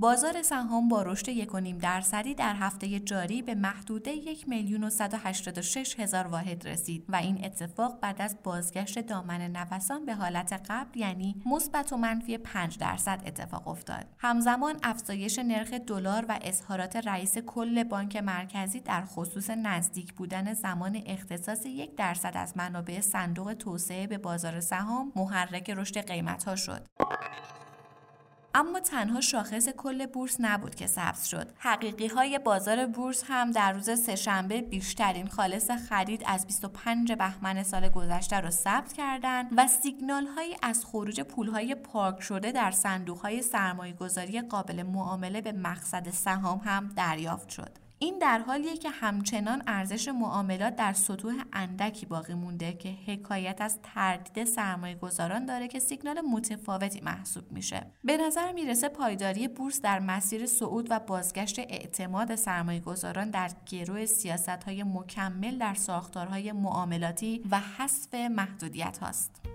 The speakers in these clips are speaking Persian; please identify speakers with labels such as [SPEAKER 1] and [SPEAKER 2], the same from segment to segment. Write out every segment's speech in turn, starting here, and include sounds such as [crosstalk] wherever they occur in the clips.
[SPEAKER 1] بازار سهام با رشد 1.5 درصدی در هفته جاری به محدوده 1 میلیون و هزار واحد رسید و این اتفاق بعد از بازگشت دامن نوسان به حالت قبل یعنی مثبت و منفی 5 درصد اتفاق افتاد. همزمان افزایش نرخ دلار و اظهارات رئیس کل بانک مرکزی در خصوص نزدیک بودن زمان اختصاص یک درصد از منابع صندوق توسعه به بازار سهام محرک رشد قیمت ها شد. اما تنها شاخص کل بورس نبود که سبز شد. حقیقی های بازار بورس هم در روز سهشنبه بیشترین خالص خرید از 25 بهمن سال گذشته را ثبت کردند و سیگنال هایی از خروج پول های پارک شده در صندوق های سرمایه گذاری قابل معامله به مقصد سهام هم دریافت شد. این در حالیه که همچنان ارزش معاملات در سطوح اندکی باقی مونده که حکایت از تردید سرمایه گذاران داره که سیگنال متفاوتی محسوب میشه به نظر می‌رسه پایداری بورس در مسیر صعود و بازگشت اعتماد سرمایه گذاران در گروه سیاست های مکمل در ساختارهای معاملاتی و حذف محدودیت هاست.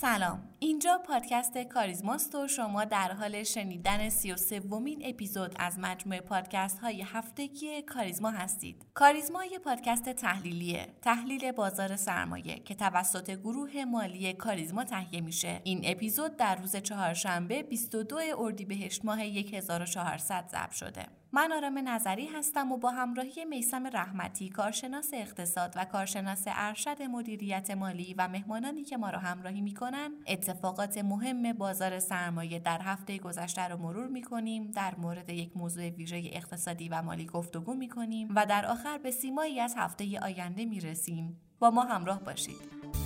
[SPEAKER 1] سلام. اینجا پادکست کاریزماست و شما در حال شنیدن سی و سومین اپیزود از مجموعه پادکست های هفتگی کاریزما هستید. کاریزما یه پادکست تحلیلیه. تحلیل بازار سرمایه که توسط گروه مالی کاریزما تهیه میشه. این اپیزود در روز چهارشنبه 22 اردیبهشت ماه 1400 ضبط شده. من آرام نظری هستم و با همراهی میسم رحمتی کارشناس اقتصاد و کارشناس ارشد مدیریت مالی و مهمانانی که ما را همراهی می‌کنن اتفاقات مهم بازار سرمایه در هفته گذشته رو مرور می‌کنیم. در مورد یک موضوع ویژه اقتصادی و مالی گفتگو می‌کنیم و در آخر به سیمایی از هفته آینده می‌رسیم. با ما همراه باشید.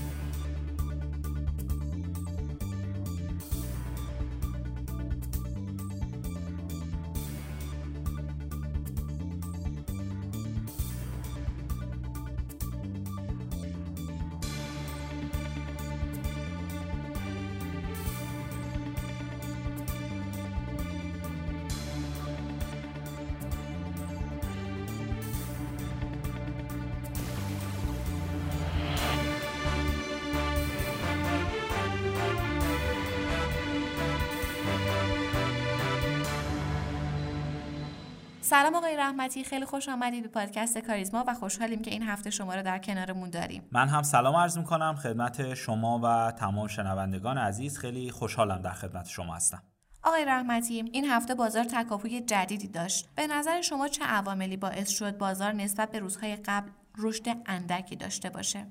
[SPEAKER 1] سلام آقای رحمتی خیلی خوش آمدید به پادکست کاریزما و خوشحالیم که این هفته شما رو در کنارمون داریم.
[SPEAKER 2] من هم سلام عرض می‌کنم خدمت شما و تمام شنوندگان عزیز. خیلی خوشحالم در خدمت شما هستم.
[SPEAKER 1] آقای رحمتی این هفته بازار تکاپوی جدیدی داشت. به نظر شما چه عواملی باعث شد بازار نسبت به روزهای قبل رشد اندکی داشته باشه؟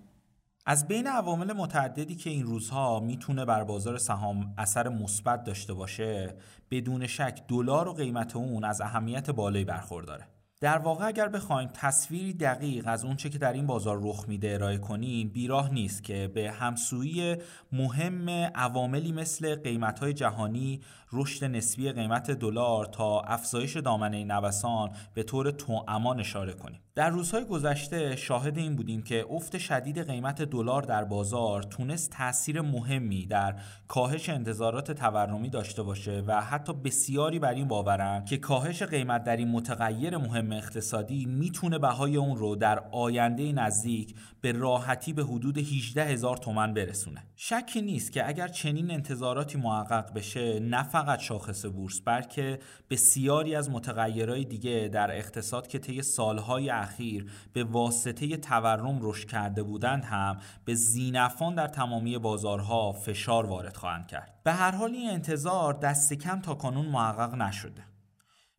[SPEAKER 2] از بین عوامل متعددی که این روزها می‌تونه بر بازار سهام اثر مثبت داشته باشه بدون شک دلار و قیمت اون از اهمیت بالایی برخورداره. در واقع اگر بخوایم تصویری دقیق از اونچه که در این بازار رخ میده ارائه کنیم بیراه نیست که به همسویی مهم عواملی مثل قیمت‌های جهانی رشد نسبی قیمت دلار تا افزایش دامنه نوسان به طور توامان اشاره کنیم. در روزهای گذشته شاهد این بودیم که افت شدید قیمت دلار در بازار تونست تاثیر مهمی در کاهش انتظارات تورمی داشته باشه و حتی بسیاری بر این باورن که کاهش قیمت در این متغیر مهم اقتصادی می‌تونه بهای اون رو در آینده نزدیک به راحتی به حدود 18 هزار تومن برسونه. شکی نیست که اگر چنین انتظاراتی محقق بشه نه فقط شاخص بورس بلکه بسیاری از متغیرهای دیگه در اقتصاد که طی سالهای اخیر به واسطه تورم رشد کرده بودند هم به زینفان در تمامی بازارها فشار وارد خواهند کرد. به هر حال این انتظار دست کم تا کنون محقق نشده.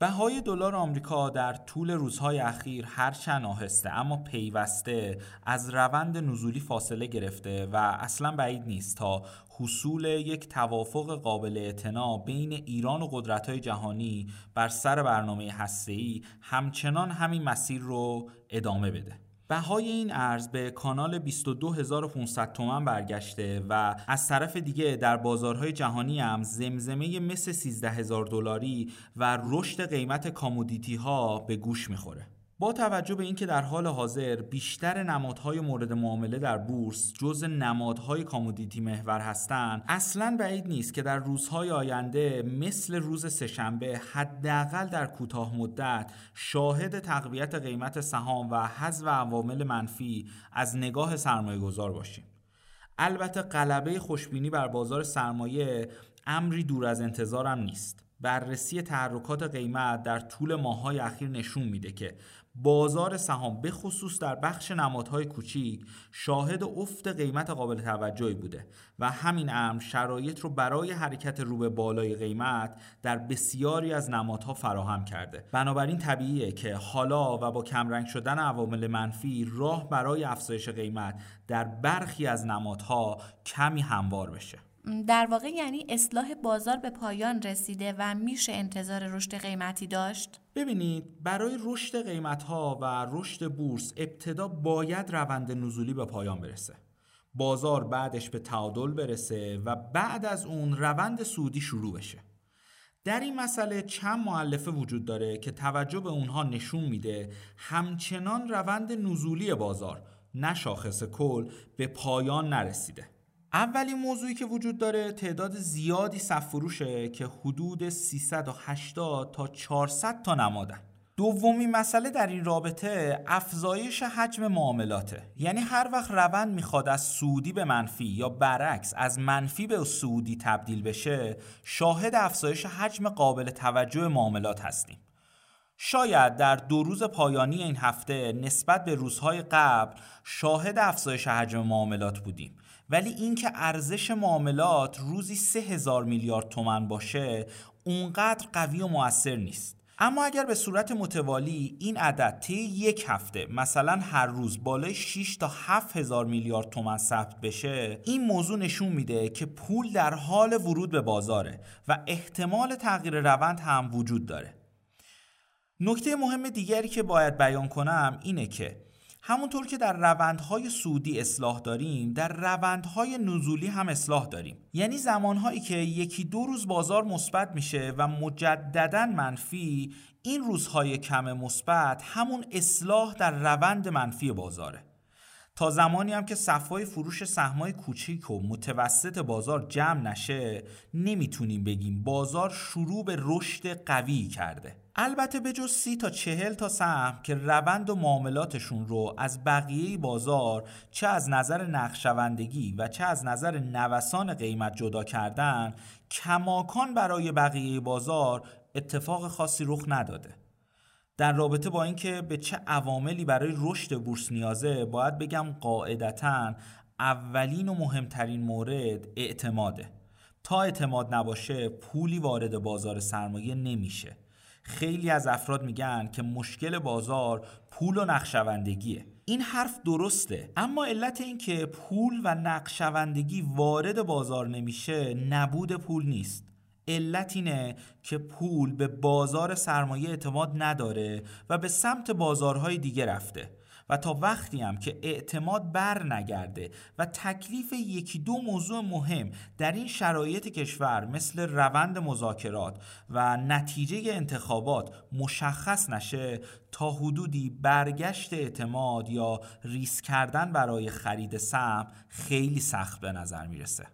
[SPEAKER 2] بهای دلار آمریکا در طول روزهای اخیر هرچند آهسته اما پیوسته از روند نزولی فاصله گرفته و اصلا بعید نیست تا حصول یک توافق قابل اعتنا بین ایران و قدرت‌های جهانی بر سر برنامه هسته‌ای همچنان همین مسیر رو ادامه بده. بهای این ارز به کانال 22500 تومن برگشته و از طرف دیگه در بازارهای جهانی هم زمزمه مثل 13000 دلاری و رشد قیمت کامودیتی ها به گوش می‌خوره. با توجه به اینکه در حال حاضر بیشتر نمادهای مورد معامله در بورس جز نمادهای کامودیتی محور هستند اصلا بعید نیست که در روزهای آینده مثل روز سهشنبه حداقل در کوتاه مدت شاهد تقویت قیمت سهام و حذف عوامل منفی از نگاه سرمایه گذار باشیم. البته غلبه خوشبینی بر بازار سرمایه امری دور از انتظارم نیست. بررسی تحرکات قیمت در طول ماههای اخیر نشون میده که بازار سهام به خصوص در بخش نمادهای کوچیک شاهد افت قیمت قابل توجهی بوده و همین امر شرایط رو برای حرکت رو به بالای قیمت در بسیاری از نمادها فراهم کرده. بنابراین طبیعیه که حالا و با کمرنگ شدن عوامل منفی راه برای افزایش قیمت در برخی از نمادها کمی هموار بشه.
[SPEAKER 1] در واقع یعنی اصلاح بازار به پایان رسیده و میشه انتظار رشد قیمتی داشت؟
[SPEAKER 2] ببینید برای رشد قیمت ها و رشد بورس ابتدا باید روند نزولی به پایان برسه. بازار بعدش به تعادل برسه و بعد از اون روند سودی شروع بشه. در این مسئله چند معلفه وجود داره که توجه به اونها نشون میده همچنان روند نزولی بازار نه کل به پایان نرسیده. اولین موضوعی که وجود داره تعداد زیادی صف فروشه که حدود 380 تا 400 تا نمادن. دومین مسئله در این رابطه افزایش حجم معاملاته. یعنی هر وقت روند می‌خواد از سودی به منفی یا برعکس از منفی به سودی تبدیل بشه شاهد افزایش حجم قابل توجه معاملات هستیم. شاید در دو روز پایانی این هفته نسبت به روزهای قبل شاهد افزایش حجم معاملات بودیم. ولی اینکه ارزش معاملات روزی سه هزار میلیارد تومن باشه اونقدر قوی و موثر نیست. اما اگر به صورت متوالی این عدد طی یک هفته مثلا هر روز بالای 6 تا 7 هزار میلیارد تومن ثبت بشه این موضوع نشون میده که پول در حال ورود به بازاره و احتمال تغییر روند هم وجود داره. نکته مهم دیگری که باید بیان کنم اینه که همونطور که در روندهای سودی اصلاح داریم در روندهای نزولی هم اصلاح داریم. یعنی زمانهایی که یکی دو روز بازار مثبت میشه و مجددا منفی این روزهای کم مثبت همون اصلاح در روند منفی بازاره. تا زمانی هم که صفای فروش سهمای کوچیک و متوسط بازار جمع نشه نمی‌تونیم بگیم بازار شروع به رشد قوی کرده. البته به جز سی تا چهل تا سهم که روند و معاملاتشون رو از بقیه بازار چه از نظر نقشوندگی و چه از نظر نوسان قیمت جدا کردن کماکان برای بقیه بازار اتفاق خاصی رخ نداده. در رابطه با اینکه به چه عواملی برای رشد بورس نیازه باید بگم قاعدتا اولین و مهمترین مورد اعتماده. تا اعتماد نباشه پولی وارد بازار سرمایه نمیشه. خیلی از افراد میگن که مشکل بازار پول و نقشوندگیه این حرف درسته اما علت این که پول و نقشوندگی وارد بازار نمیشه نبود پول نیست. علت اینه که پول به بازار سرمایه اعتماد نداره و به سمت بازارهای دیگه رفته. و تا وقتی هم که اعتماد بر نگرده و تکلیف یکی دو موضوع مهم در این شرایط کشور مثل روند مذاکرات و نتیجه انتخابات مشخص نشه تا حدودی برگشت اعتماد یا ریس کردن برای خرید سهم خیلی سخت به نظر می‌رسه.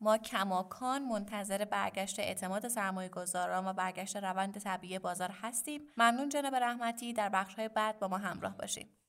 [SPEAKER 1] ما کماکان منتظر برگشت اعتماد سرمایه گذاران و برگشت روند طبیعی بازار هستیم. ممنون جناب رحمتی. در بخش های بعد با ما همراه باشید.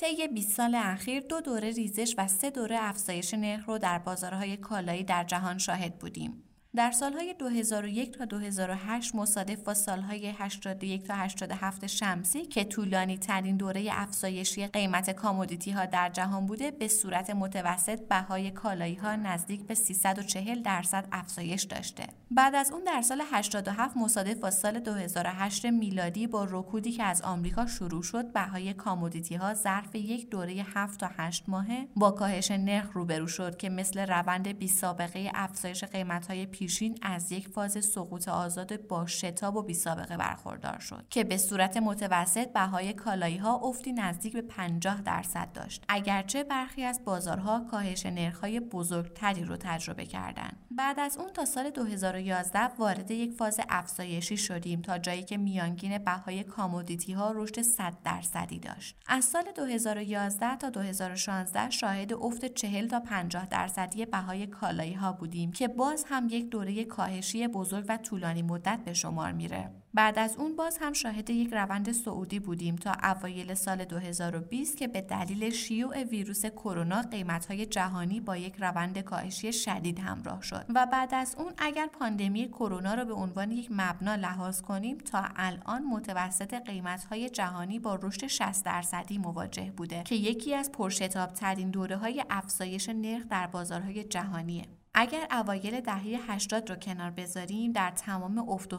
[SPEAKER 1] طی 20 سال اخیر دو دوره ریزش و سه دوره افزایش نرخ رو در بازارهای کالایی در جهان شاهد بودیم. در سالهای 2001 تا 2008 مصادف با سالهای 81 تا 87 شمسی که طولانی ترین دوره افزایشی قیمت commodity ها در جهان بوده به صورت متوسط بهای کالایی ها نزدیک به 340 درصد افزایش داشته. بعد از اون در سال 87 مصادف با سال 2008 میلادی با رکودی که از آمریکا شروع شد بهای commodity ها ظرف یک دوره 7 تا 8 ماهه با کاهش نرخ روبرو شد که مثل روند بی سابقه افزایش قیمت های پیشین از یک فاز سقوط آزاد با شتاب و بی سابقه برخوردار شد که به صورت متوسط بهای کالایی ها افتی نزدیک به 50 درصد داشت. اگرچه برخی از بازارها کاهش های بزرگتری رو تجربه کردند. بعد از اون تا سال 2011 وارد یک فاز افزایشی شدیم تا جایی که میانگین بهای کامودیتی ها رشد 100 درصدی داشت از سال 2011 تا 2016 شاهد افت 40 تا 50 درصدی بهای کالایی ها بودیم که باز هم یک دوره کاهشی بزرگ و طولانی مدت به شمار میره. بعد از اون باز هم شاهد یک روند سعودی بودیم تا اوایل سال 2020 که به دلیل شیوع ویروس کرونا قیمت‌های جهانی با یک روند کاهشی شدید همراه شد. و بعد از اون اگر پاندمی کرونا را به عنوان یک مبنا لحاظ کنیم تا الان متوسط قیمت‌های جهانی با رشد 60 درصدی مواجه بوده که یکی از پرشتاب ترین دوره های افزایش نرخ در بازارهای جهانیه. اگر اوایل دهه 80 رو کنار بذاریم در تمام افت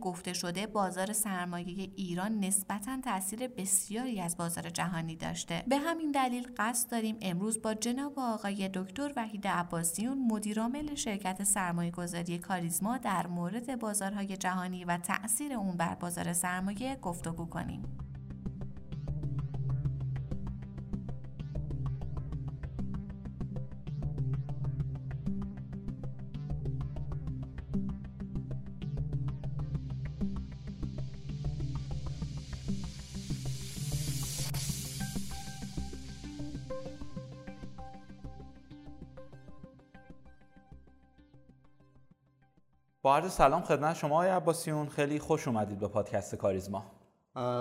[SPEAKER 1] گفته شده بازار سرمایه ایران نسبتا تاثیر بسیاری از بازار جهانی داشته. به همین دلیل قصد داریم امروز با جناب آقای دکتر وحید عباسیون مدیرعامل شرکت سرمایه گذاری کاریزما در مورد بازارهای جهانی و تاثیر اون بر بازار سرمایه گفتگو کنیم.
[SPEAKER 2] با عرض سلام خدمت شما آقای عباسیون. خیلی خوش اومدید به پادکست کاریزما.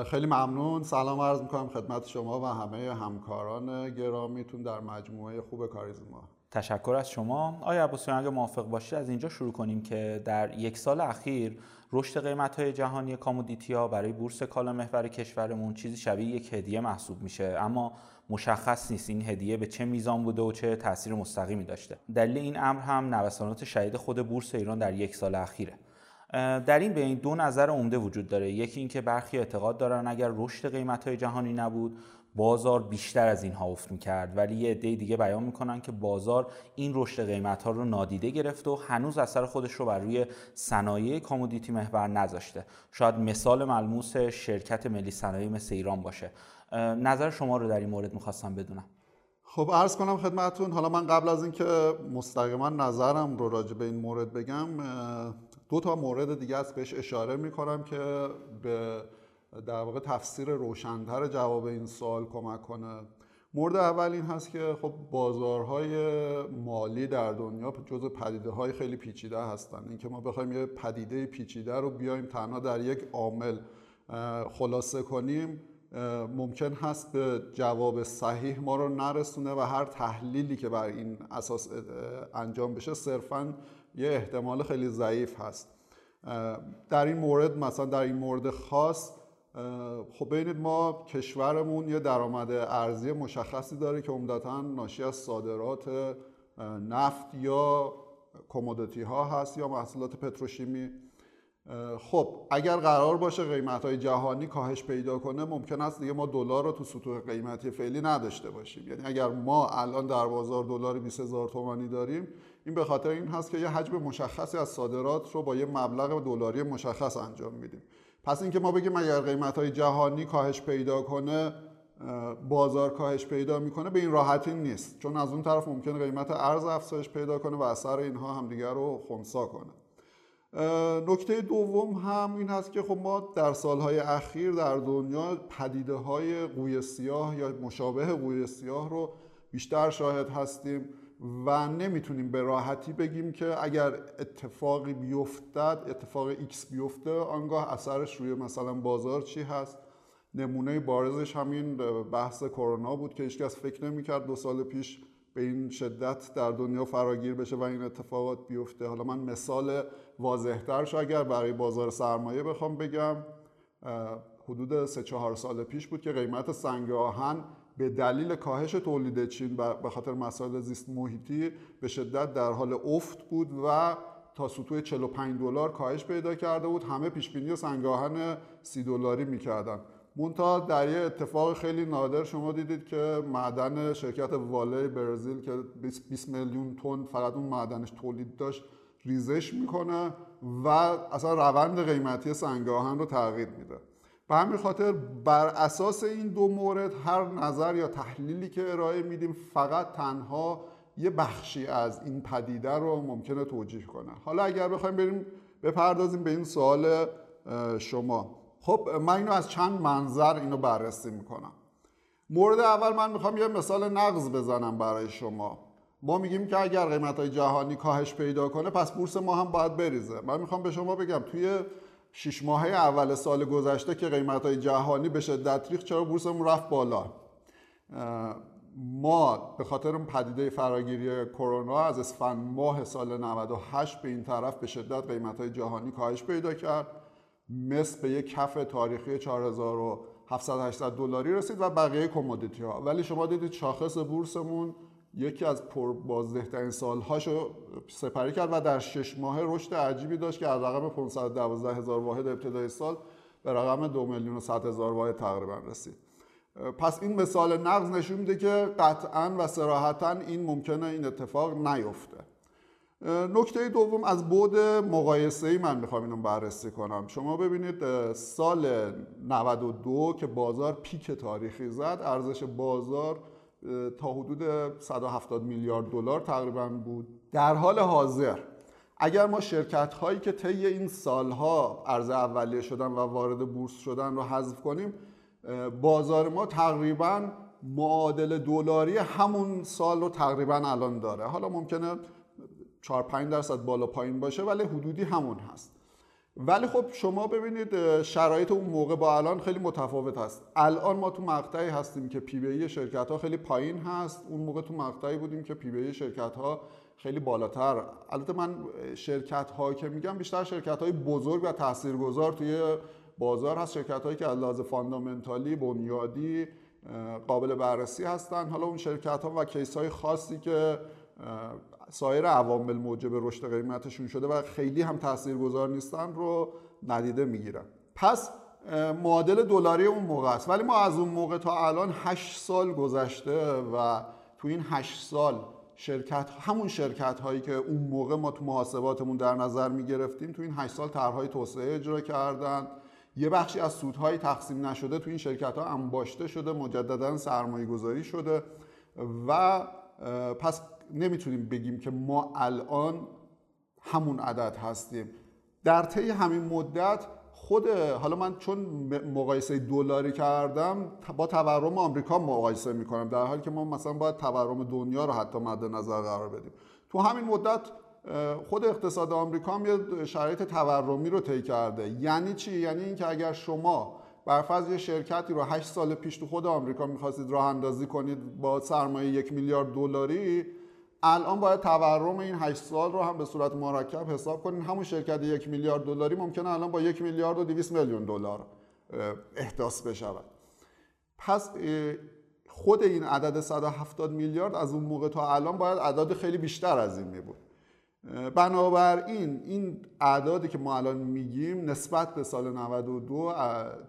[SPEAKER 3] خیلی ممنون. سلام عرض می‌کنم خدمت شما و همه همکاران گرامیتون در مجموعه خوب کاریزما.
[SPEAKER 2] تشکر از شما. آیا عباسیون اگه موافق باشید از اینجا شروع کنیم که در یک سال اخیر رشد قیمت های جهانی کامودیتی ها برای بورس کالا محور کشورمون چیزی شبیه یک هدیه محسوب میشه. اما مشخص نیست این هدیه به چه میزان بوده و چه تاثیر مستقیمی داشته. دلیل این امر هم نوسانات شدید خود بورس ایران در یک سال اخیره. در این بین دو نظر عمده وجود داره. یکی اینکه برخی اعتقاد دارن اگر رشد قیمت های جهانی نبود بازار بیشتر از اینها افت می‌کرد. ولی یه عده دیگه بیان می‌کنن که بازار این رشد قیمت ها رو نادیده گرفته و هنوز اثر خودش رو بر روی صنایع کامودیتی محور نذاشته. شاید مثال ملموس شرکت ملی صنایع مثل ایران باشه. نظر شما رو در این مورد می‌خواستم بدونم.
[SPEAKER 3] خب عرض کنم خدمتون حالا من قبل از اینکه مستقیما نظرم رو راجع به این مورد بگم دو تا مورد دیگه است بهش اشاره می‌کنم که به در واقع تفسیر روشنتر جواب این سوال کمک کنه. مورد اول این هست که خب بازارهای مالی در دنیا جز پدیده های خیلی پیچیده هستن. اینکه ما بخوایم یه پدیده پیچیده رو بیایم تنها در یک عامل خلاصه کنیم ممکن هست به جواب صحیح ما رو نرسونه و هر تحلیلی که بر این اساس انجام بشه صرفا یه احتمال خیلی ضعیف هست. در این مورد مثلا در این مورد خاص خب ببینید ما کشورمون یه درآمد ارزی مشخصی داره که عمدتا ناشی از صادرات نفت یا کمودیتی ها هست یا محصولات پتروشیمی. خب اگر قرار باشه قیمت های جهانی کاهش پیدا کنه ممکن است دیگه ما دلار رو تو سطوح قیمتی فعلی نداشته باشیم. یعنی اگر ما الان در بازار دلار 20000 تومانی داریم این به خاطر این هست که یه حجم مشخصی از صادرات رو با یه مبلغ دلاری مشخص انجام میدیم. پس اینکه ما بگیم اگر قیمت های جهانی کاهش پیدا کنه بازار کاهش پیدا می‌کنه به این راحتی نیست. چون از اون طرف ممکن قیمت ارز افزایش پیدا کنه و اثر اینها همدیگر رو خونسا کنه. نکته دوم هم این هست که خب ما در سالهای اخیر در دنیا پدیده های قوی سیاه یا مشابه قوی سیاه رو بیشتر شاهد هستیم. و نمی‌تونیم به راحتی بگیم که اگر اتفاقی بیفتد اتفاق X بیفته آنگاه اثرش روی مثلا بازار چی هست؟ نمونه بارزش همین بحث کرونا بود که هیچکس فکر نمی‌کرد دو سال پیش به این شدت در دنیا فراگیر بشه و این اتفاقات بیفته. حالا من مثال واضحترش اگر برای بازار سرمایه بخوام بگم حدود سه چهار سال پیش بود که قیمت سنگ آهن به دلیل کاهش تولید چین به خاطر مسائل زیست محیطی به شدت در حال افت بود و تا سطوح 45 دلار کاهش پیدا کرده بود. همه پیش بینی سنگ آهن 30 دلاری می‌کردن. مونتا در یه اتفاق خیلی نادر شما دیدید که معدن شرکت واله برزیل که 20 میلیون تن فقط اون معدنش تولید داشت ریزش می‌کنه و اصلا روند قیمتی سنگ آهن رو تغییر میده. به همین خاطر بر اساس این دو مورد هر نظر یا تحلیلی که ارائه میدیم فقط تنها یه بخشی از این پدیده رو ممکنه توجیه کنه. حالا اگر بخوایم بریم بپردازیم به این سوال شما. خب من اینو از چند منظر اینو بررسی می‌کنم. مورد اول من می‌خوام یه مثال نقض بزنم برای شما. ما میگیم که اگر قیمت های جهانی کاهش پیدا کنه پس بورس ما هم باید بریزه. من می‌خوام به شما بگم توی شش ماهه اول سال گذشته که قیمت های جهانی به شدت ریخت چرا بورسمون رفت بالا؟ ما به خاطر پدیده فراگیری کرونا از اسفند ماه سال 98 به این طرف به شدت قیمت های جهانی کاهش پیدا کرد. مثل به یک کف تاریخی 4700 دلاری رسید و بقیه کمودیتی ها. ولی شما دیدید شاخص بورسمون یکی از پر بازدهترین سالهاشو سپری کرد و در شش ماه رشد عجیبی داشت که از رقم 512 هزار واحد ابتدای سال به رقم 2 میلیون و 100 هزار واحد تقریبا رسید. پس این مثال نقض نشون میده که قطعا و سراحتا این ممکنه این اتفاق نیفته. نکته دوم از بود مقایسه ای من می‌خوام اینو بررسی کنم. شما ببینید سال 92 که بازار پیک تاریخی زد ارزش بازار تا حدود 170 میلیارد دلار تقریبا بود. در حال حاضر اگر ما شرکت هایی که طی این سالها عرضه اولیه شدن و وارد بورس شدن رو حذف کنیم بازار ما تقریبا معادل دلاری همون سال رو تقریبا الان داره. حالا ممکنه 4 5 درصد بالا پایین باشه ولی حدودی همون هست. ولی خب شما ببینید شرایط اون موقع با الان خیلی متفاوت هست. الان ما تو مقطعی هستیم که P/B شرکت ها خیلی پایین هست. اون موقع تو مقطعی بودیم که P/B شرکت ها خیلی بالاتر. البته من شرکت ها که میگم بیشتر شرکت های بزرگ و تاثیرگذار توی بازار هست. شرکت هایی که از لحاظ فاندامنتالی بنیادی قابل بررسی هستن. حالا اون شرکت ها و کیس های خاصی که سایر عوامل موجب رشد قیمتشون شده و خیلی هم تاثیرگذار نیستن رو ندیده می‌گیرن. پس معادل دلاری اون موقع است. ولی ما از اون موقع تا الان 8 سال گذشته و تو این 8 سال شرکت همون شرکت هایی که اون موقع ما تو محاسباتمون در نظر می گرفتیم تو این 8 سال طرحهای توسعه اجرا کردن. یه بخشی از سودهای تقسیم نشده تو این شرکت ها انباشته شده مجددا سرمایه گذاری شده و پس نمی‌تونیم بگیم که ما الان همون عدد هستیم. در طی همین مدت خود حالا من چون مقایسه دلاری کردم با تورم آمریکا مقایسه می‌کنم در حالی که ما مثلا باید تورم دنیا رو حتی مد نظر قرار بدیم. تو همین مدت خود اقتصاد آمریکا هم یه شرایط تورمی رو طی کرده. یعنی چی؟ یعنی اینکه اگر شما برفرض یه شرکتی رو 8 سال پیش تو خود آمریکا می‌خواستید راه اندازی کنید با سرمایه یک میلیارد دلاری الان باید تورم این 8 سال رو هم به صورت مرکب حساب کنین. همون شرکت یک میلیارد دلاری ممکنه الان با یک میلیارد و 200 میلیون دلار احداث بشود. پس خود این عدد 170 میلیارد از اون موقع تا الان باید عدد خیلی بیشتر از این می بود بنابراین این اعدادی که ما الان میگیم نسبت به سال 92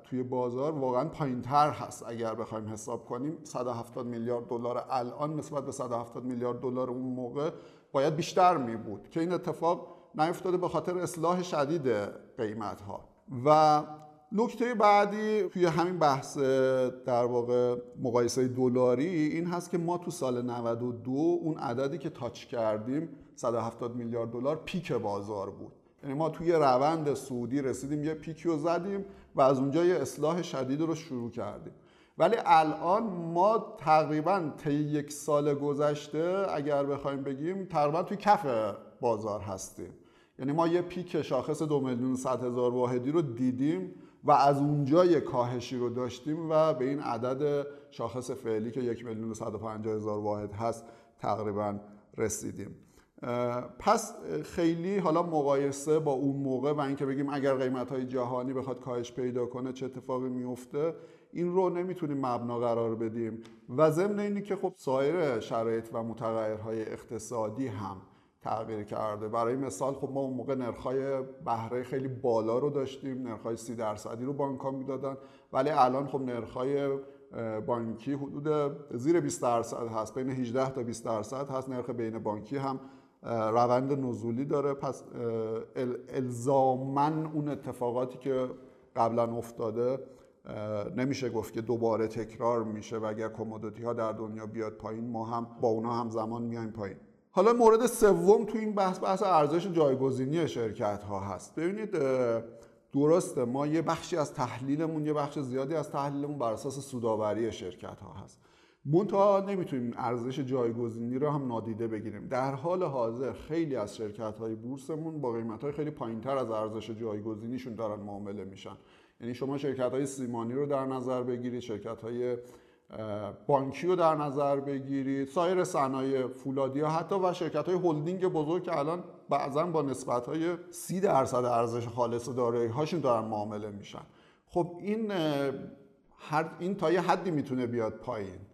[SPEAKER 3] توی بازار واقعا پایین تر هست. اگر بخوایم حساب کنیم 170 میلیارد دلار الان نسبت به 170 میلیارد دلار اون موقع باید بیشتر می بود که این اتفاق نیفتاده به خاطر اصلاح شدید قیمت ها و نکته بعدی توی همین بحث در واقع مقایسه دلاری این هست که ما تو سال 92 اون عددی که تاچ کردیم 170 میلیارد دلار پیک بازار بود. یعنی ما توی روند سعودی رسیدیم یه پیکی رو زدیم و از اونجا یه اصلاح شدید رو شروع کردیم. ولی الان ما تقریبا طی یک سال گذشته اگر بخوایم بگیم تقریبا توی کف بازار هستیم. یعنی ما یه پیک شاخص دو میلیون صد هزار واحدی رو دیدیم و از اونجا یه کاهشی رو داشتیم و به این عدد شاخص فعلی که یک میلیون هزار واحد هست تقریبا رسیدیم. پس خیلی حالا مقایسه با اون موقع و اینکه بگیم اگر قیمت های جهانی بخواد کاهش پیدا کنه چه اتفاقی میفته این رو نمی‌تونیم مبنا قرار بدیم. و ضمن اینی که خب سایر شرایط و متغیرهای اقتصادی هم تغییر کرده. برای مثال خب ما اون موقع نرخ‌های بهره خیلی بالا رو داشتیم نرخ‌های 30 درصدی رو بانک ها می‌دادن ولی الان خب نرخ‌های بانکی حدود زیر 20 درصد هست بین 18 تا 20 درصد هست نرخ بین بانکی هم روند نزولی داره. پس الزامن اون اتفاقاتی که قبلا افتاده نمیشه گفت که دوباره تکرار میشه و اگر کمودیتی ها در دنیا بیاد پایین ما هم با هم زمان میایم پایین. حالا مورد سوم تو این بحث بحث ارزش جایگزینی شرکت ها هست. ببینید درسته ما یه بخشی از تحلیلمون یه بخش زیادی از تحلیلمون بر اساس سوداوری شرکت ها هست. منتها نمی‌تونیم ارزش جایگزینی رو هم نادیده بگیریم. در حال حاضر خیلی از شرکت های بورسمون با قیمت های خیلی پایین تر از ارزش جایگزینیشون دارن معامله میشن. یعنی شما شرکت های سیمانی رو در نظر بگیرید شرکت های بانکی رو در نظر بگیرید سایر صنایع فولادی ها حتی و شرکت های هلدینگ بزرگ که الان بعضا با نسبت های سی درصد ارزش خالص دارایی هاشون دارن معامله میشن. خب این هر این تا یه حدی می‌تونه بیاد پایین.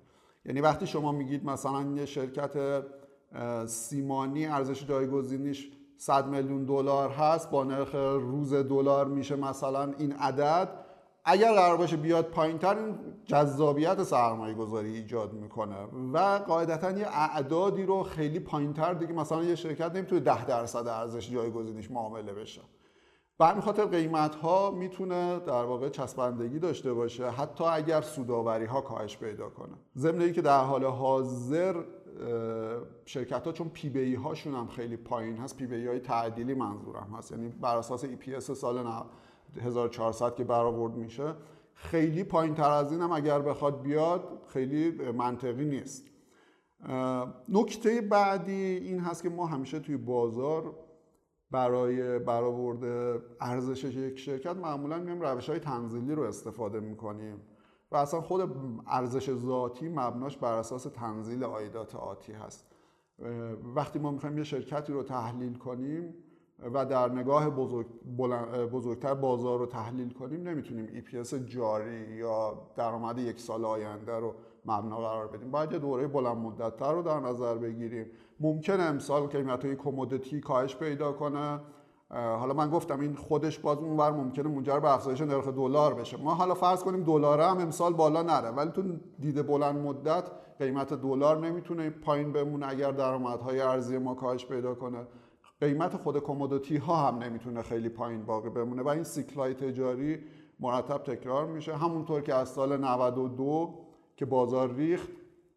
[SPEAKER 3] یعنی وقتی شما میگید مثلا یه شرکت سیمانی ارزش جایگزینیش 100 میلیون دلار هست با نرخ روز دلار میشه مثلا این عدد اگر قرار باشه بیاد پایینتر این جذابیت سرمایه گذاری ایجاد می‌کنه. و قاعدتا یه اعدادی رو خیلی پایینتر دیگه مثلا یه شرکت نمی‌تونه 10 درصد ارزش جایگزینیش معامله بشه. به همین خاطر قیمت ها می‌تونه در واقع چسبندگی داشته باشه حتی اگر سوداوری ها کاهش پیدا کنه. ضمن که در حال حاضر شرکت ها چون P/B هاشون هم خیلی پایین هست P/B های تعدیلی منظورم هست. یعنی بر اساس EPS سال 1400 که برآورد میشه خیلی پایین تر از این هم اگر بخواد بیاد خیلی منطقی نیست. نکته بعدی این هست که ما همیشه توی بازار برای برآورد ارزش یک شرکت معمولا میایم روش های تنزیلی رو استفاده می‌کنیم و اصلا خود ارزش ذاتی مبناش بر اساس تنزیل عایدات آتی هست. وقتی ما می‌خوایم یه شرکتی رو تحلیل کنیم و در نگاه بزرگ بزرگتر بازار رو تحلیل کنیم نمی‌تونیم EPS جاری یا درآمد یک سال آینده رو مبنا قرار بدیم. باید یه دوره بلند مدت رو در نظر بگیریم. ممکن امسال قیمت های کمودیتی کاهش پیدا کنه. حالا من گفتم این خودش باز اونور ممکنه منجر به افزایش نرخ دلار بشه. ما حالا فرض کنیم دلار هم امسال بالا نره ولی تو دید بلند مدت قیمت دلار نمی‌تونه پایین بمونه اگر درآمدهای ارزی ما کاهش پیدا کنه. قیمت خود کمودیتی ها هم نمی‌تونه خیلی پایین باقی بمونه و این سیکلای تجاری مرتب تکرار میشه. همونطور که از سال 92 که بازار ریخت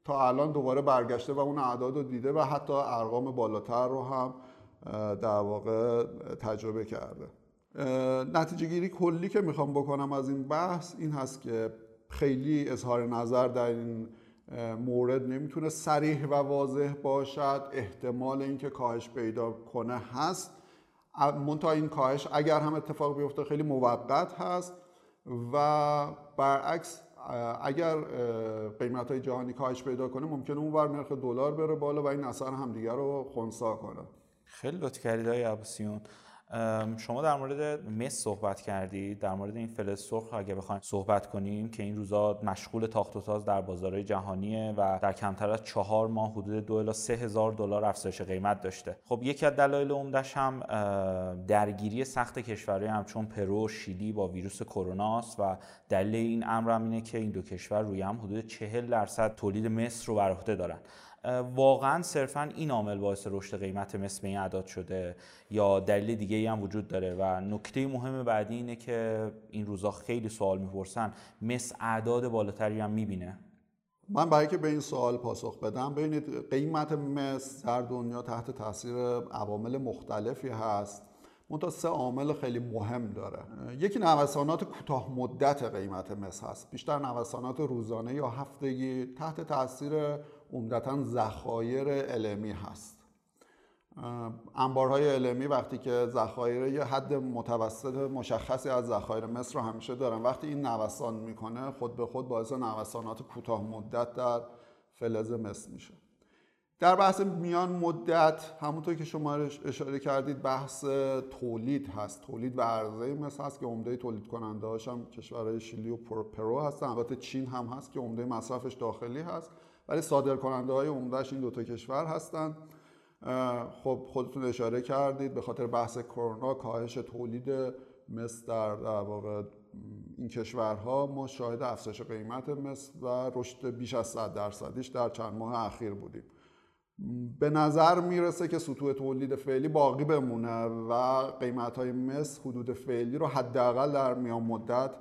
[SPEAKER 3] تا الان دوباره برگشته و اون اعداد رو دیده و حتی ارقام بالاتر رو هم در واقع تجربه کرده. نتیجه گیری کلی که می‌خوام بکنم از این بحث این هست که خیلی اظهار نظر در این مورد نمی‌تونه سریح و واضح باشد. احتمال اینکه کاهش پیدا کنه هست. منتها این کاهش اگر هم اتفاق بیفته خیلی موقت هست و برعکس اگر قیمت های جهانی کاهش پیدا کنه ممکنه اون ور نرخ دلار بره بالا و این اثر همدیگه رو خونسا کنه.
[SPEAKER 2] خیلی لطف کردید های عباسیون. شما در مورد مس صحبت کردید در مورد این فلز سرخ اگه بخوایم صحبت کنیم که این روزا مشغول تاخت و تاز در بازارهای جهانیه و در کمتر از چهار ماه حدود دو الی سه هزار دلار افزایش قیمت داشته. خب یکی از دلایل عمدش هم درگیری سخت کشورهای همچون پرو شیلی با ویروس کرونا و دلیل این امر اینه که این دو کشور روی هم حدود 40 درصد تولید مس رو بر عهده دارن. واقعا صرفا این عامل باعث رشد قیمت مثل این اعداد شده یا دلیل دیگه ای هم وجود داره و نکته مهم بعدی اینه که این روزا خیلی سوال می‌پرسن مس اعداد بالاتری هم می‌بینه؟
[SPEAKER 3] من برای که به این سوال پاسخ بدم ببینید قیمت مس در دنیا تحت تاثیر عوامل مختلفی هست. منتها سه عامل خیلی مهم داره. یکی نوسانات کوتاه مدت قیمت مس هست. بیشتر نوسانات روزانه یا هفتگی تحت تاثیر عمدتا ذخایر علمی هست. انبارهای علمی وقتی که ذخایر یه حد متوسط مشخصی از ذخایر مصر رو همیشه دارن. وقتی این نوسان می‌کنه خود به خود باعث نوسانات کوتاه مدت در فلز مصر میشه. در بحث میان مدت همونطور که شما اشاره کردید بحث تولید هست. تولید و عرضه مثل هست که عمده تولید کننده هاش هم کشورهای شیلی و پرو هستن. البته چین هم هست که عمده مصرفش داخلی هست. ولی صادر کننده های عمدهش این دوتا کشور هستن. خب خودتون اشاره کردید به خاطر بحث کرونا کاهش تولید مثل در, واقع این کشورها. ما شاهد افزایش قیمت مثل و رشد بیش از 100 درصدیش در چند ماه اخیر بودیم. به نظر می‌رسه که سطوح تولید فعلی باقی بمونه و قیمت های مس حدود فعلی رو حداقل در میان مدت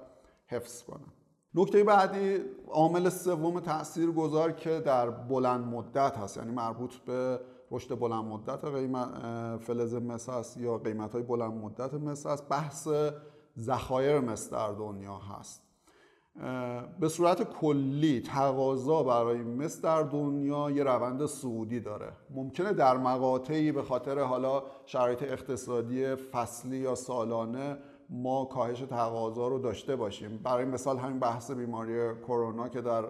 [SPEAKER 3] حفظ کنه نکته بعدی عامل سوم تأثیر گذار که در بلند مدت هست یعنی مربوط به رشد بلند مدت قیمت فلز مس هست یا قیمت های بلند مدت مس هست بحث ذخایر مس در دنیا هست. به صورت کلی تقاضا برای مس در دنیا یه روند سعودی داره. ممکنه در مقاطعی به خاطر حالا شرایط اقتصادی فصلی یا سالانه ما کاهش تقاضا رو داشته باشیم. برای مثال همین بحث بیماری کرونا که در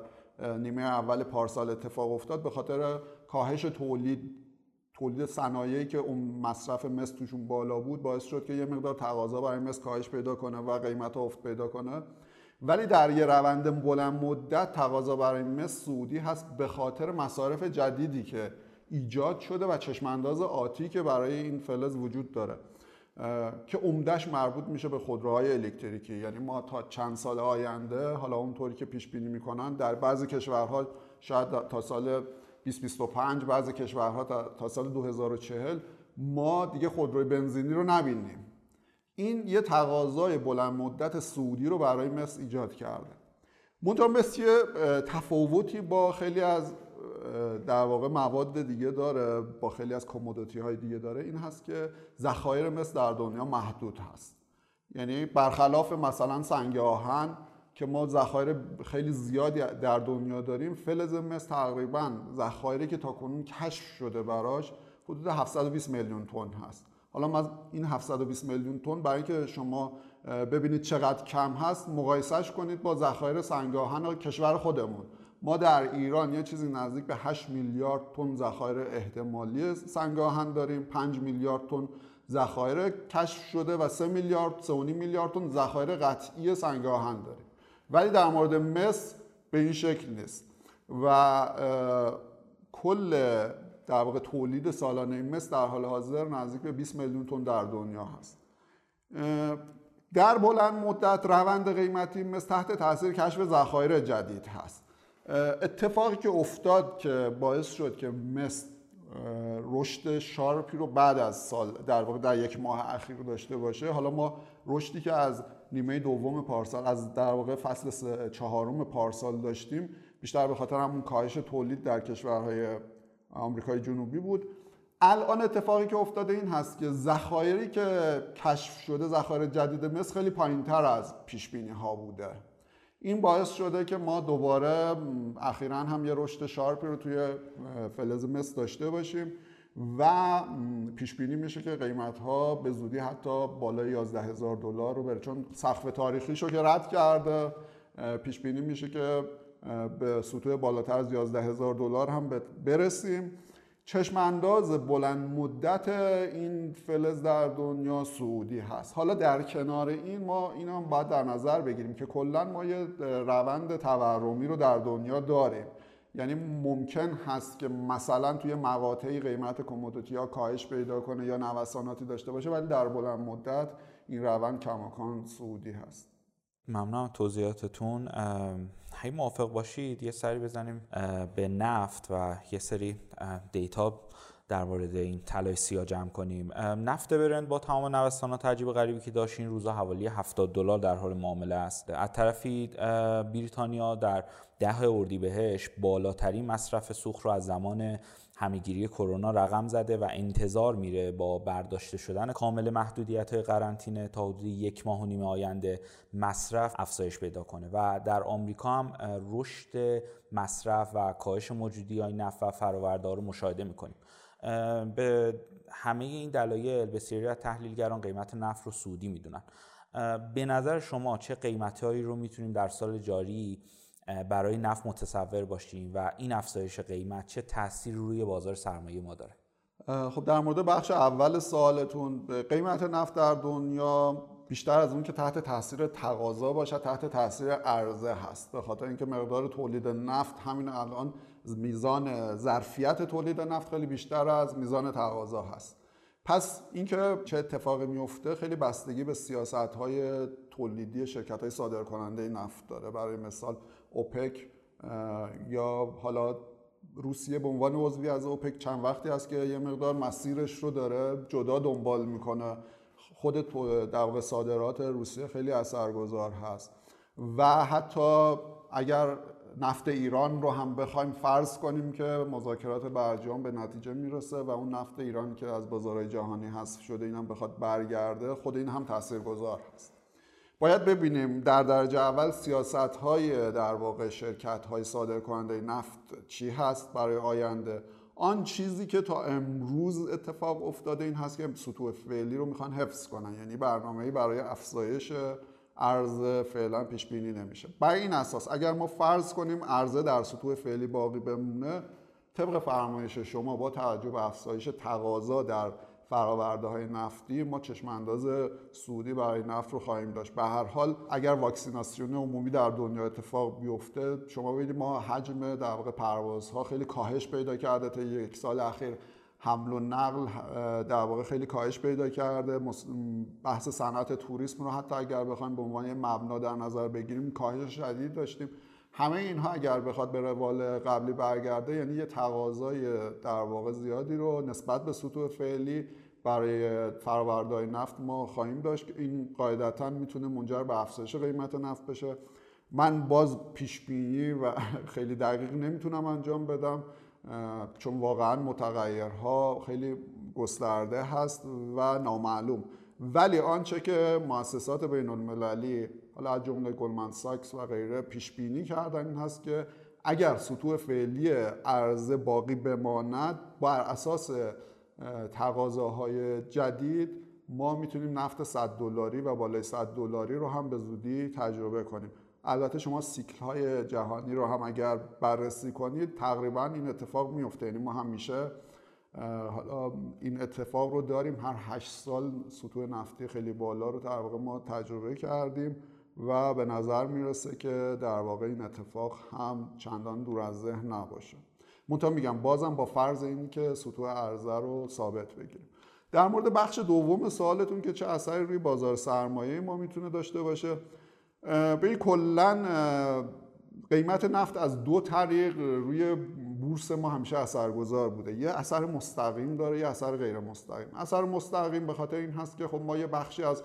[SPEAKER 3] نیمه اول پارسال اتفاق افتاد به خاطر کاهش تولید تولید صنایعی که اون مصرف مس توشون بالا بود باعث شد که یه مقدار تقاضا برای مس کاهش پیدا کنه و قیمت افت پیدا کنه. ولی در یه روند بلند مدت تقاضا برای مس سعودی هست به خاطر مصارف جدیدی که ایجاد شده و چشمانداز آتی که برای این فلز وجود داره. که عمدهش مربوط میشه به خودروهای الکتریکی. یعنی ما تا چند سال آینده حالا اونطوری که پیش بینی می‌کنن در بعضی کشورها شاید تا سال 2025 بعضی کشورها تا سال 2040 ما دیگه خودروی بنزینی رو نبینیم. این یه تقاضای بلند مدت سعودی رو برای مصر ایجاد کرده. منتها یه تفاوتی با خیلی از در واقع مواد دیگه داره با خیلی از کمودیتی های دیگه داره. این هست که ذخایر مصر در دنیا محدود هست. یعنی برخلاف مثلا سنگ آهن که ما ذخایر خیلی زیادی در دنیا داریم فلز مس تقریبا ذخایری که تاکنون کشف شده براش حدود 720 میلیون تن هست. حالا ما این 720 میلیون تن برای اینکه شما ببینید چقدر کم هست مقایسهش کنید با ذخایر سنگ آهن کشور خودمون. ما در ایران یه چیزی نزدیک به 8 میلیارد تن ذخایر احتمالی سنگ آهن داریم. 5 میلیارد تن ذخایر کشف شده و 3 میلیارد 3.5 میلیارد تن ذخایر قطعی سنگ آهن داریم. ولی در مورد مس به این شکل نیست. و کل در واقع تولید سالانه مس در حال حاضر نزدیک به 20 میلیون تن در دنیا هست. در بلند مدت روند قیمتی مس تحت تاثیر کشف ذخایر جدید هست. اتفاقی که افتاد که باعث شد که مس رشد شارپی رو بعد از سال در واقع در یک ماه اخیر داشته باشه. حالا ما رشدی که از نیمه دوم پارسال از در واقع فصل چهارم پارسال داشتیم بیشتر به خاطر همون کاهش تولید در کشورهای آمریکای جنوبی بود. الان اتفاقی که افتاده این هست که ذخایری که کشف شده ذخایر جدید مس خیلی پایینتر از پیش بینی ها بوده. این باعث شده که ما دوباره اخیرا هم یه رشد sharp ی رو توی فلز مس داشته باشیم و پیش بینی میشه که قیمت ها به زودی حتی بالای 11 هزار دلار رو بره. چون سقف تاریخی رو که رد کرده پیش بینی میشه که به سطوح بالاتر از 11 هزار دلار هم برسیم. چشم انداز بلند مدت این فلز در دنیا سعودی هست. حالا در کنار این ما این هم باید در نظر بگیریم که کلا ما یه روند تورمی رو در دنیا داریم. یعنی ممکن هست که مثلا توی مقاطعی قیمت کمودیتی ها کاهش پیدا کنه یا نوساناتی داشته باشه ولی در بلند مدت این روند کماکان سعودی هست.
[SPEAKER 2] ممنونم توضیحاتتون. هی موافق باشید یه سری بزنیم به نفت و یه سری دیتا در مورد این طلای سیاه جمع کنیم. نفت برند با تمام نوسانات عجیب غریبی که داشت این روزا حوالی 70 دلار در حال معامله است. از طرفی بریتانیا در ده اردیبهشت بالاترین مصرف سوخت رو از زمان همهگیری کرونا رقم زده و انتظار میره با برداشته شدن کامل محدودیت های قرنطینه تا حدود یک ماه و نیم آینده مصرف افزایش پیدا کنه. و در آمریکا هم رشد مصرف و کاهش موجودی های نفت و فرآورده رو مشاهده می‌کنیم. به همه این دلایل بسیاری از تحلیلگران قیمت نفت رو سودی می‌دونن. به نظر شما چه قیمتهایی رو می‌تونیم در سال جاری برای نفت متصور باشیم و این افزایش قیمت چه تاثیر روی بازار سرمایه ما داره؟
[SPEAKER 3] خب در مورد بخش اول سوالتون قیمت نفت در دنیا بیشتر از اون که تحت تاثیر تقاضا باشه تحت تاثیر عرضه هست. به خاطر اینکه مقدار تولید نفت همین الان میزان ظرفیت تولید نفت خیلی بیشتر از میزان تقاضا هست. پس اینکه چه اتفاقی میفته خیلی بستگی به سیاست های تولیدی شرکت های صادر نفت داره. برای مثال اوپک یا حالا روسیه به عنوان عضوی از اوپک چند وقتی است که یه مقدار مسیرش رو داره جدا دنبال می‌کنه. خود در صادرات روسیه خیلی اثرگذار هست. و حتی اگر نفت ایران رو هم بخوایم فرض کنیم که مذاکرات برجام به نتیجه می‌رسه و اون نفت ایران که از بازارهای جهانی حذف شده این هم بخواد برگرده خود این هم تاثیرگذار هست. باید ببینیم در درجه اول سیاست های در واقع شرکت های صادر کننده نفت چی هست برای آینده. آن چیزی که تا امروز اتفاق افتاده این هست که سطوح فعلی رو می‌خوان حفظ کنن. یعنی برنامه‌ای برای افزایش ارزه فعلا پیش بینی نمیشه. بر این اساس اگر ما فرض کنیم ارزه در سطوح فعلی باقی بمونه طبق فرمایش شما با توجه به افزایش تقاضا در فراورده های نفتی ما چشم انداز سودی برای نفت رو خواهیم داشت. به هر حال اگر واکسیناسیون عمومی در دنیا اتفاق بیفته شما ببینید ما حجم در واقع پروازها خیلی کاهش پیدا کرده. تا یک سال اخیر حمل و نقل در واقع خیلی کاهش پیدا کرده. بحث صنعت توریسم رو حتی اگر بخوایم به عنوان مبنا در نظر بگیریم کاهش شدید داشتیم. همه اینها اگر بخواد به روال قبلی برگرده یعنی یه تقاضای در واقع زیادی رو نسبت به سطوح فعلی برای فرآوردهای نفت ما خواهیم داشت. که این قاعدتا می‌تونه منجر به افزایش قیمت نفت بشه. من باز پیش و [laughs] خیلی دقیق نمی‌تونم انجام بدم چون واقعا متغیرها خیلی گسترده هست و نامعلوم. ولی آنچه که مؤسسات بین المللی حالا از جمله گلمن ساکس و غیره پیش بینی کردن. این هست که اگر سطوح فعلی عرضه باقی بماند بر اساس تقاضاهای جدید ما می‌تونیم نفت 100 دلاری و بالای 100 دلاری رو هم به زودی تجربه کنیم. البته شما سیکل های جهانی رو هم اگر بررسی کنید تقریبا این اتفاق میفته یعنی ما همیشه حالا این اتفاق رو داریم. هر هشت سال سطوح نفتی خیلی بالا رو در واقع ما تجربه کردیم. و به نظر می‌رسه که در واقع این اتفاق هم چندان دور از ذهن نباشه. منتها میگم بازم با فرض این که سطوح عرضه رو ثابت بگیریم. در مورد بخش دوم سوالتون که چه اثری روی بازار سرمایه ما می‌تونه داشته باشه به کلا قیمت نفت از دو طریق روی بورس ما همیشه اثرگذار بوده. یه اثر مستقیم داره یه اثر غیر مستقیم. اثر مستقیم به خاطر این هست که خب ما یه بخشی از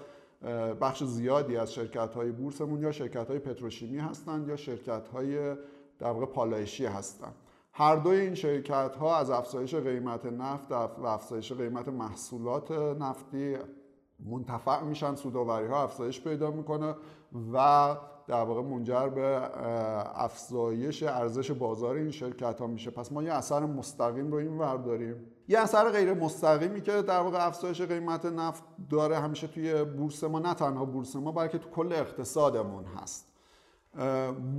[SPEAKER 3] بخش زیادی از شرکت های بورسمون یا شرکت های پتروشیمی هستند یا شرکت های در واقع پالایشی هستند. هر دوی این شرکت ها از افزایش قیمت نفت و افزایش قیمت محصولات نفتی منتفع میشن سوداوری ها افزایش پیدا می‌کنه و در واقع منجر به افزایش ارزش بازار این شرکت ها میشه. پس ما یه اثر مستقیم رو این ور داریم یه اثر غیر مستقیمی که در واقع افزایش قیمت نفت داره همیشه توی بورس ما نه تنها بورس ما بلکه تو کل اقتصادمون هست.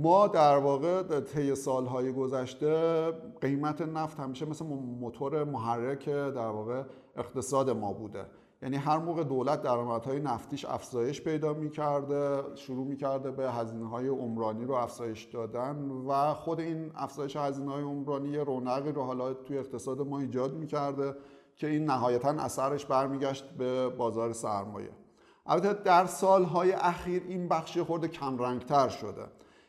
[SPEAKER 3] ما در واقع طی سالهای گذشته قیمت نفت همیشه مثل موتور محرک در واقع اقتصاد ما بوده. یعنی هر موقع دولت درآمدهای نفتیش افزایش پیدا می‌کرده شروع می‌کرده به هزینه های عمرانی رو افزایش دادن و خود این افزایش هزینه های عمرانی رونقی رو حالا توی اقتصاد ما ایجاد می‌کرده که این نهایتا اثرش برمیگشت به بازار سرمایه. البته در سالهای اخیر این بخش خورده کمرنگتر شده.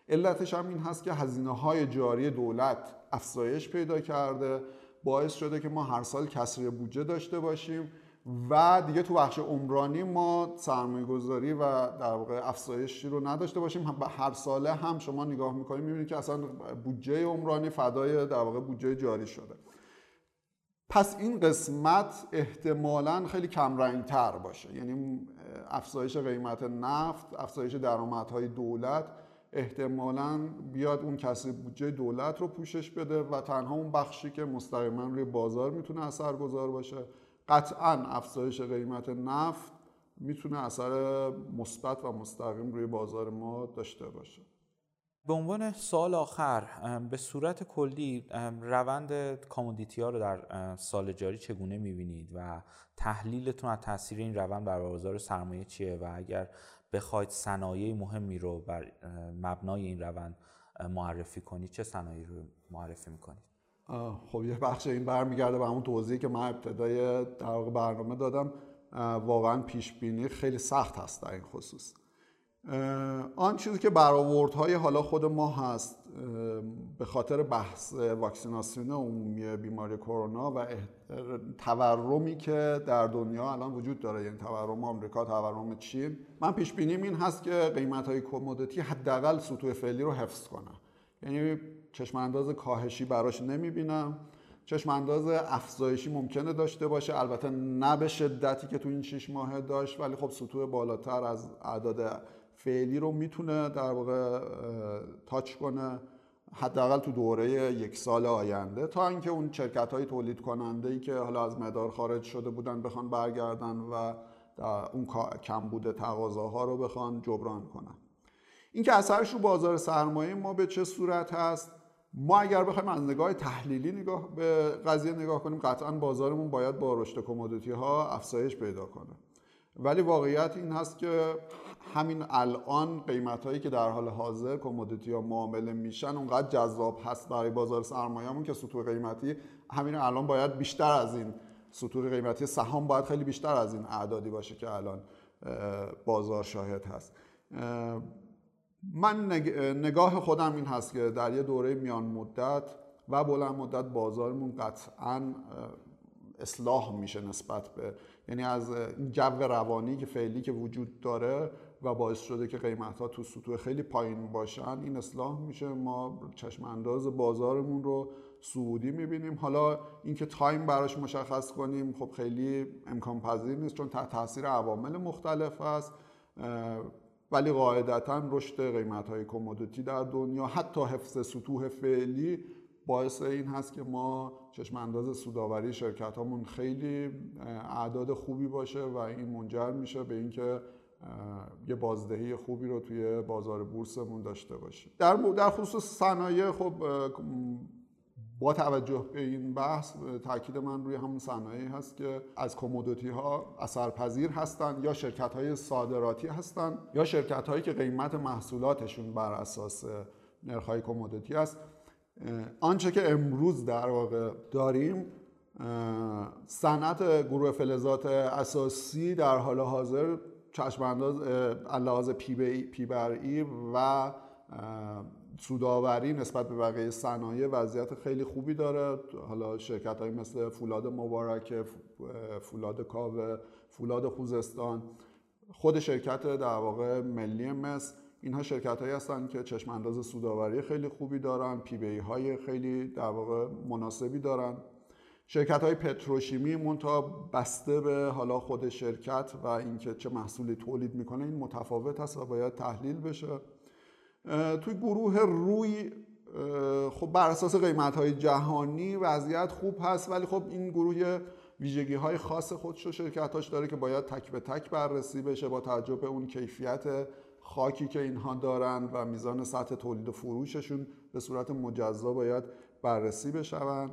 [SPEAKER 3] علتش هم این هست که هزینه های جاری دولت افزایش پیدا کرده باعث شده که ما هر سال کسری بودجه داشته باشیم و دیگه تو بخش عمرانی ما سرمایه گذاری و در واقع افزایشی رو نداشته باشیم. هر ساله هم شما نگاه می‌کنید می‌بینید که اصلا بودجه عمرانی فدای در واقع بودجه جاری شده. پس این قسمت احتمالا خیلی کم تر باشه. یعنی افزایش قیمت نفت افزایش درآمدهای دولت احتمالا بیاد اون کسی بودجه دولت رو پوشش بده و تنها اون بخشی که مستقیما روی بازار می‌تونه اثرگذار باشه. قطعا افزایش قیمت نفت می‌تونه اثر مثبت و مستقیم روی بازار ما داشته باشه.
[SPEAKER 2] به عنوان سال آخر به صورت کلی روند کامودیتی ها رو در سال جاری چگونه می‌بینید و تحلیلتون از تاثیر این روند بر بازار سرمایه چیه و اگر بخواید صنایع مهمی رو بر مبنای این روند معرفی کنید چه صنایعی رو معرفی می‌کنید؟
[SPEAKER 3] خب یه بخش این برمیگرده به همون توضیحی که من ابتدای در برنامه دادم. واقعا پیش بینی خیلی سخت هست در این خصوص. آن چیزی که برآوردهای حالا خود ما هست به خاطر بحث واکسیناسیون عمومی بیماری کرونا و تورمی که در دنیا الان وجود داره یعنی تورم آمریکا تورم چین. من پیش بینیم این هست که قیمت های کمودیتی حداقل سطوح فعلی رو حفظ کنن. یعنی چشم انداز کاهشی براش نمی‌بینم. چشم انداز افزایشی ممکنه داشته باشه. البته نه به شدتی که تو این 6 ماه داشت ولی خب سطوح بالاتر از اعداد فعلی رو می‌تونه در واقع تاچ کنه. حداقل تو دوره یک سال آینده. تا اینکه اون شرکت های تولید کننده ای که حالا از مدار خارج شده بودن بخوان برگردن و اون کمبود تقاضاها رو بخوان جبران کنن. اینکه اثرش رو بازار سرمایه ما به چه صورت هست؟ ما اگر بخوایم از نگاه تحلیلی نگاه به قضیه نگاه کنیم قطعا بازارمون باید با رشد کمودیتی ها افزایش پیدا کنه. ولی واقعیت این هست که همین الان قیمت هایی که در حال حاضر کمودیتی ها معامله میشن اونقدر جذاب هست برای بازار سرمایه‌مون که سطوح قیمتی. همین الان باید بیشتر از این سطوح قیمتی سهام باید خیلی بیشتر از این اعدادی باشه که الان بازار شاهد هست. من نگاه خودم این هست که در یه دوره میان مدت و بلند مدت بازارمون قطعا اصلاح میشه نسبت به یعنی از این جو روانی که فعلی که وجود داره و باعث شده که قیمت ها تو سطوح خیلی پایین باشن این اصلاح میشه. ما چشم انداز بازارمون رو صعودی می‌بینیم. حالا اینکه time براش مشخص کنیم خب خیلی امکان پذیر نیست چون تحت تاثیر عوامل مختلف است ولی قاعدتا رشد قیمت های commodity در دنیا حتی حفظ سطوح فعلی باعث این هست که ما چشم انداز سوداوری شرکت هامون خیلی اعداد خوبی باشه و این منجر میشه به اینکه یه بازدهی خوبی رو توی بازار بورسمون داشته باشیم. در در خصوص صنایع خب با توجه به این بحث تاکید من روی همون صنایعی هست که از کمودیتی ها اثرپذیر هستند یا شرکت های صادراتی هستند یا شرکت هایی که قیمت محصولاتشون بر اساس نرخ های کمودیتی است. آنچه که امروز در واقع داریم صنعت گروه فلزات اساسی در حال حاضر چشم انداز پی بر ای و سوداوری نسبت به بقیه صنایع وضعیت خیلی خوبی داره. حالا شرکت های مثل فولاد مبارک فولاد کاوه فولاد خوزستان خود شرکت در واقع ملی مس اینها شرکت هایی هستن که چشم انداز سوداوری خیلی خوبی دارن پی بی های خیلی در واقع مناسبی دارن. شرکت های پتروشیمی مونتا بسته به حالا خود شرکت و اینکه چه محصولی تولید می‌کنه این متفاوت هست و باید تحلیل بشه. توی گروه روی خب بر اساس قیمت های جهانی وضعیت خوب هست ولی خب این گروه ویژگی های خاص خودش و شرکتاش داره که باید تک به تک بررسی بشه با توجه به اون کیفیت خاکی که اینها دارن و میزان سطح تولید و فروششون به صورت مجزا باید بررسی بشوند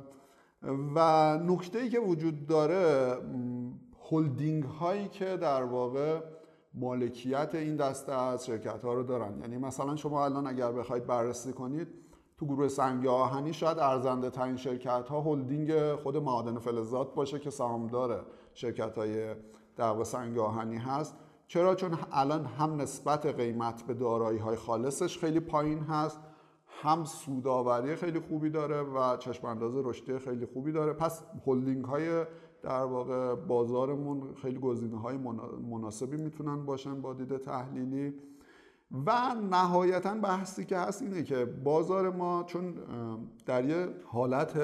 [SPEAKER 3] و نکته ای که وجود داره هلدینگ هایی که در واقع مالکیت این دسته از شرکت ها رو دارن. یعنی مثلا شما الان اگر بخواید بررسی کنید تو گروه سنگ آهنی شاید ارزنده ترین شرکت ها هلدینگ خود معادن فلزات باشه که سهامدار شرکت های در سنگ آهنی هست. چرا؟ چون الان هم نسبت قیمت به دارایی های خالصش خیلی پایین هست هم سوداوری خیلی خوبی داره و چشم انداز رشدی خیلی خوبی داره. پس هلدینگ های در واقع بازارمون خیلی گزینه های مناسبی می‌تونن باشن با دید تحلیلی و نهایتا بحثی که هست اینه که بازار ما چون در یه حالت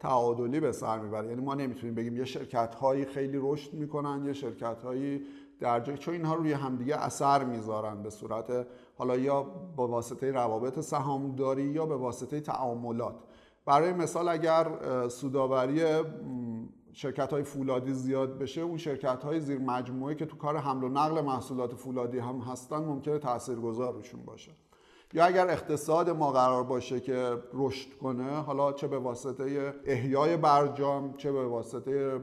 [SPEAKER 3] تعادلی به سر می‌بره. یعنی ما نمی‌تونیم بگیم یه شرکت هایی خیلی رشد می‌کنن یه شرکت هایی در جای چون اینها روی همدیگه اثر می‌ذارن به صورت حالا یا با واسطه روابط سهامداری یا به واسطه تعاملات. برای مثال اگر سوداوری شرکت های فولادی زیاد بشه اون شرکت های زیر مجموعه که تو کار حمل و نقل محصولات فولادی هم هستن ممکنه تاثیرگذار روشون باشه. یا اگر اقتصاد ما قرار باشه که رشد کنه حالا چه به واسطه احیای برجام چه به واسطه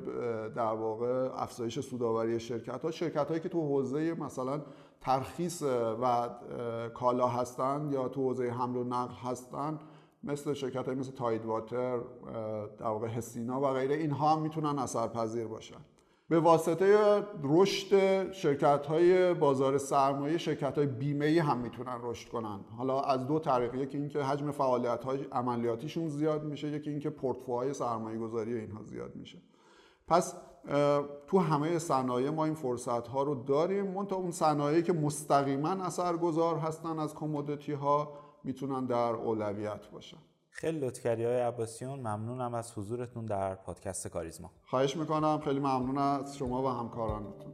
[SPEAKER 3] در واقع افزایش سوداوری شرکت ها شرکت هایی که تو حوزه مثلا ترخیص و کالا هستن یا تو حوزه حمل و نقل هستن مثل شرکت های مثل تاید واتر در واقع هسینا و غیره اینها هم می‌تونن اثرپذیر باشن. به واسطه رشد شرکت های بازار سرمایه شرکت های بیمه هم می‌تونن رشد کنن. حالا از دو طریق یکی اینکه حجم فعالیت های عملیاتیشون زیاد میشه یکی اینکه پورتفوهای سرمایه گذاری اینها زیاد میشه. پس تو همه صنایع ما این فرصت ها رو داریم. منتها اون صنایعی که مستقیما اثرگذار هستن از کمودیتی ها می‌تونن در اولویت باشن.
[SPEAKER 2] خیلی لطفکری های عباسیون ممنونم از حضورتون در پادکست کاریزما.
[SPEAKER 3] خواهش می‌کنم. خیلی ممنون از شما و همکارانتون.